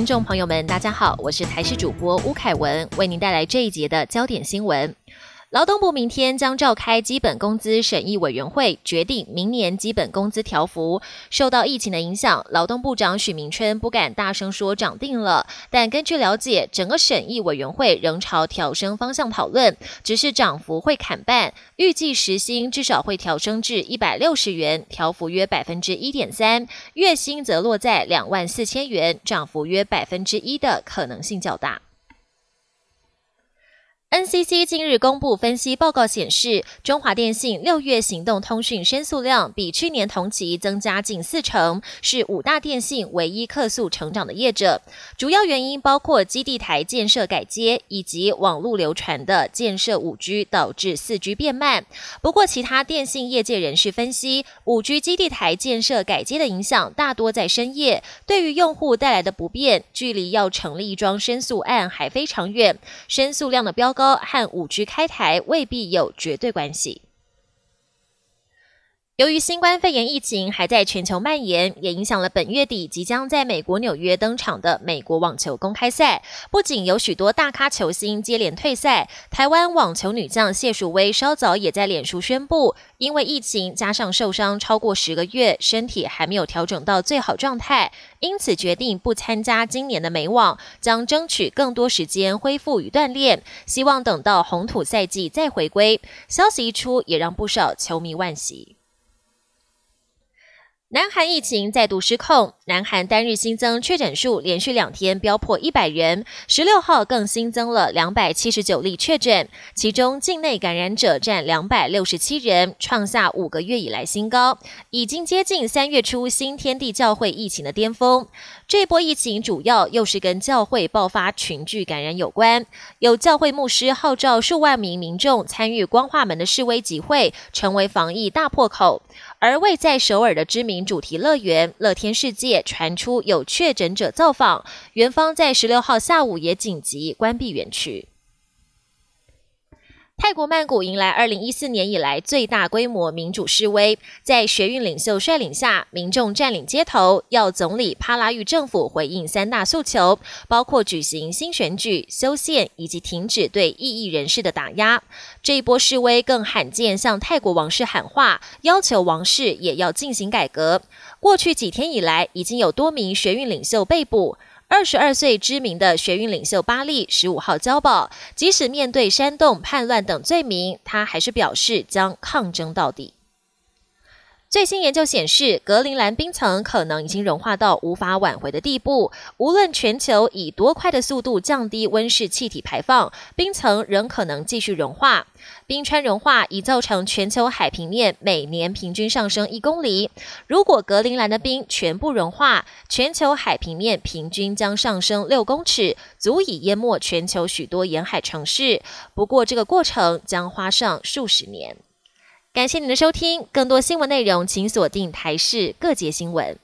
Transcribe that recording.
听众朋友们，大家好，我是台视主播吴凯文，为您带来这一节的焦点新闻。劳动部明天将召开基本工资审议委员会，决定明年基本工资调幅。受到疫情的影响，劳动部长许明春不敢大声说涨定了，但根据了解，整个审议委员会仍朝调升方向讨论，只是涨幅会砍半，预计时薪至少会调升至一百六十元，调幅约百分之一点三；月薪则落在两万四千元，涨幅约百分之一的可能性较大。NCC 近日公布分析报告显示，中华电信六月行动通讯申诉量比去年同期增加近四成，是五大电信唯一客诉成长的业者。主要原因包括基地台建设改接以及网络流传的建设五 G 导致四 G 变慢。不过，其他电信业界人士分析，五 G 基地台建设改接的影响大多在深夜，对于用户带来的不便，距离要成立一桩申诉案还非常远。申诉量的标。高和五 G 开台未必有绝对关系。由于新冠肺炎疫情还在全球蔓延，也影响了本月底即将在美国纽约登场的美国网球公开赛。不仅有许多大咖球星接连退赛，台湾网球女将谢淑薇稍早也在脸书宣布，因为疫情加上受伤超过十个月，身体还没有调整到最好状态，因此决定不参加今年的美网，将争取更多时间恢复与锻炼，希望等到红土赛季再回归。消息一出，也让不少球迷惋惜。南韩疫情再度失控，南韩单日新增确诊数连续两天飙破一百人，十六号更新增了两百七十九例确诊，其中境内感染者占两百六十七人，创下五个月以来新高，已经接近三月初新天地教会疫情的巅峰。这波疫情主要又是跟教会爆发群聚感染有关，有教会牧师号召数万名民众参与光化门的示威集会，成为防疫大破口。而位在首尔的知名主题乐园乐天世界传出有确诊者造访，园方在十六号下午也紧急关闭园区。泰国曼谷迎来二零一四年以来最大规模民主示威，在学运领袖率领下，民众占领街头，要总理帕拉育政府回应三大诉求，包括举行新选举、修宪以及停止对异议人士的打压。这一波示威更罕见向泰国王室喊话，要求王室也要进行改革。过去几天以来，已经有多名学运领袖被捕。二十二岁知名的学运领袖巴利十五号交保，即使面对煽动叛乱等罪名，他还是表示将抗争到底。最新研究显示，格陵兰冰层可能已经融化到无法挽回的地步。无论全球以多快的速度降低温室气体排放，冰层仍可能继续融化。冰川融化已造成全球海平面每年平均上升一公里。如果格陵兰的冰全部融化，全球海平面平均将上升六公尺，足以淹没全球许多沿海城市。不过，这个过程将花上数十年。感谢您的收听，更多新闻内容请锁定台视各节新闻。